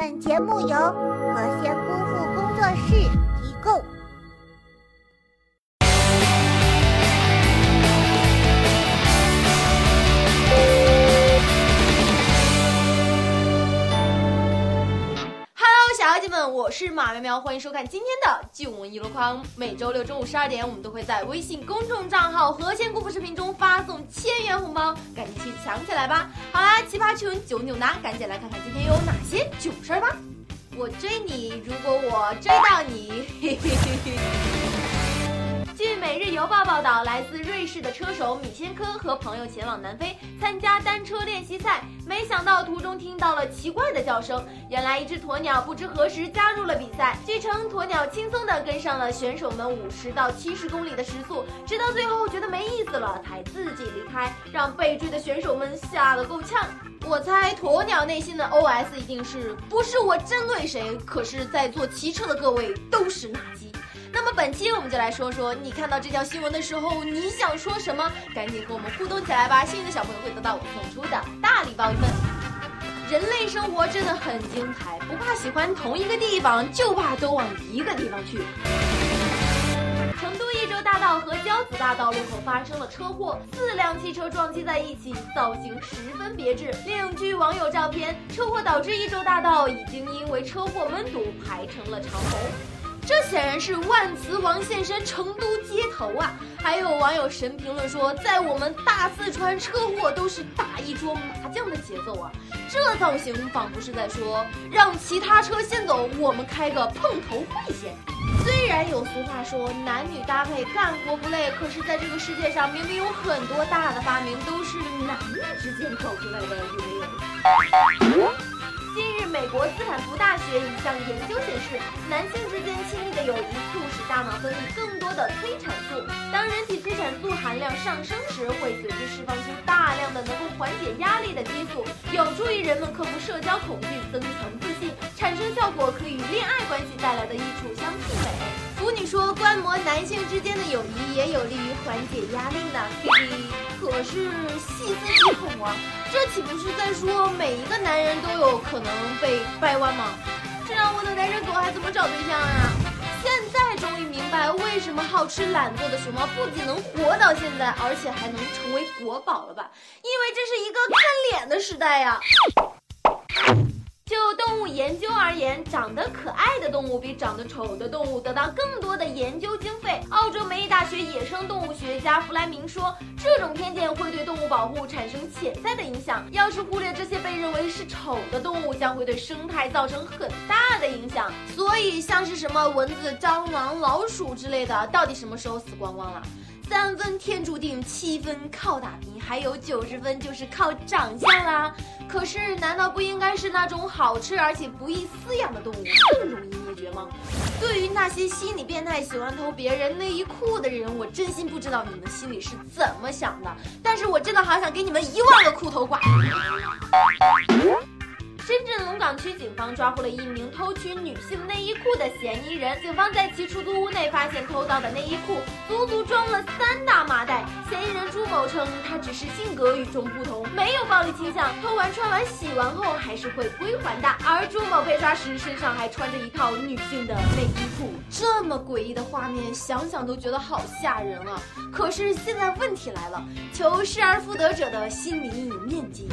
本节目由和仙姑父工作室提供。喵喵，欢迎收看今天的《囧闻一箩筐》。每周六中午十二点，我们都会在微信公众账号“和仙姑父”视频中发送千元红包，赶紧去抢起来吧！好啦，奇葩趣闻九九拿，赶紧来看看今天有哪些囧事儿吧。我追你，如果我追到你，嘿嘿嘿嘿。据《每日邮报》报道，来自瑞士的车手米先科和朋友前往南非参加单车练习赛，没想到途中听到了奇怪的叫声。原来一只鸵鸟不知何时加入了比赛。据称，鸵鸟轻松地跟上了选手们五十到七十公里的时速，直到最后觉得没意思了，才自己离开，让被追的选手们吓得够呛。我猜鸵鸟内心的 OS 一定是：不是我针对谁，可是在座骑车的各位都是垃圾。那么本期我们就来说说，你看到这条新闻的时候，你想说什么？赶紧和我们互动起来吧！幸运的小朋友会得到我送出的大礼包一份。人类生活真的很精彩，不怕喜欢同一个地方，就怕都往一个地方去。成都益州大道和交子大道路口发生了车祸，四辆汽车撞击在一起，造型十分别致。另据网友照片，车祸导致益州大道已经因为车祸闷堵，排成了长龙。这显然是万磁王现身成都街头啊！还有网友神评论说，在我们大四川，车祸都是打一桌麻将的节奏啊！这造型仿佛是在说，让其他车先走，我们开个碰头会先。虽然有俗话说男女搭配干活不累，可是在这个世界上，明明有很多大的发明都是男女之间搞出来的，有没有？近日，美国斯坦福大学一项研究显示，男性之间亲密的友谊促使大脑分泌更多的催产素。当人体催产素含量上升时，会随之释放出大量的能够缓解压力的激素，有助于人们克服社交恐惧，增强自信。产生效果可与恋爱关系带来的益处相媲美。腐女说，观摩男性之间的友谊也有利于缓解压力呢。嘿嘿，可是细思极恐啊，这岂不是在说每一个男人都有可能被掰弯吗？这让我的单身狗还怎么找对象啊？现在终于明白为什么好吃懒做的熊猫不仅能活到现在，而且还能成为国宝了吧？因为这是一个看脸的时代呀。就动物研究而言，长得可爱的动物比长得丑的动物得到更多的研究经费。澳洲梅里大学野生动物学家弗莱明说，这种偏见会对动物保护产生潜在的影响。要是忽略这些被认为是丑的动物，将会对生态造成很大的影响。所以，像是什么蚊子、蟑螂、老鼠之类的，到底什么时候死光光了？三分天注定，七分靠打拼，还有九十分就是靠长相啦。可是，难道不应该是那种好吃而且不易饲养的动物更容易灭绝吗？对于那些心理变态、喜欢偷别人内衣裤的人，我真心不知道你们心里是怎么想的。但是我真的好想给你们一万个裤头挂。深圳龙岗区警方抓获了一名偷取女性内衣裤的嫌疑人。警方在其出租屋内发现偷盗的内衣裤，足足装了三大麻袋。嫌疑人朱某称，他只是性格与众不同，没有暴力倾向，偷完穿完洗完后还是会归还的。而朱某被抓时身上还穿着一套女性的内衣裤，这么诡异的画面，想想都觉得好吓人啊！可是现在问题来了，求失而复得者的心理阴影面积。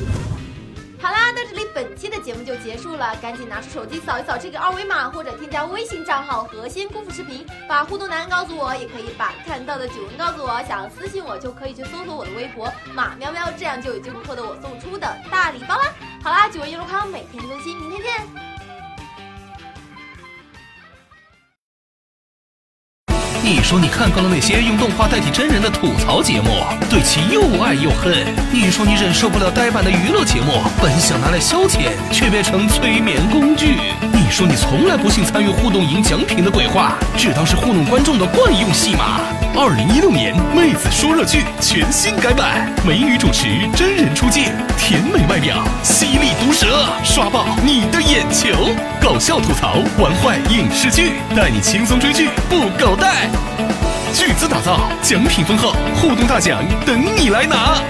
好啦，到这里本期的节目就结束了，赶紧拿出手机扫一扫这个二维码，或者添加微信账号“何仙功夫视频”，把互动答案告诉我，也可以把看到的九文告诉我，想要私信我就可以去搜索我的微博马喵喵，这样就有机会获得我送出的大礼包啦。好啦，九文一路康每天更新，明天见。你说你看够了那些用动画代替真人的吐槽节目，对其又爱又恨。你说你忍受不了呆板的娱乐节目，本想拿来消遣，却变成催眠工具。你说你从来不信参与互动赢奖品的鬼话，只当是糊弄观众的惯用戏码。二零一六年妹子说热剧全新改版，美女主持，真人出镜，甜美外表，犀利毒舌，刷爆你的眼球。搞笑吐槽，玩坏影视剧，带你轻松追剧不狗带。巨资打造，奖品丰厚，互动大奖等你来拿。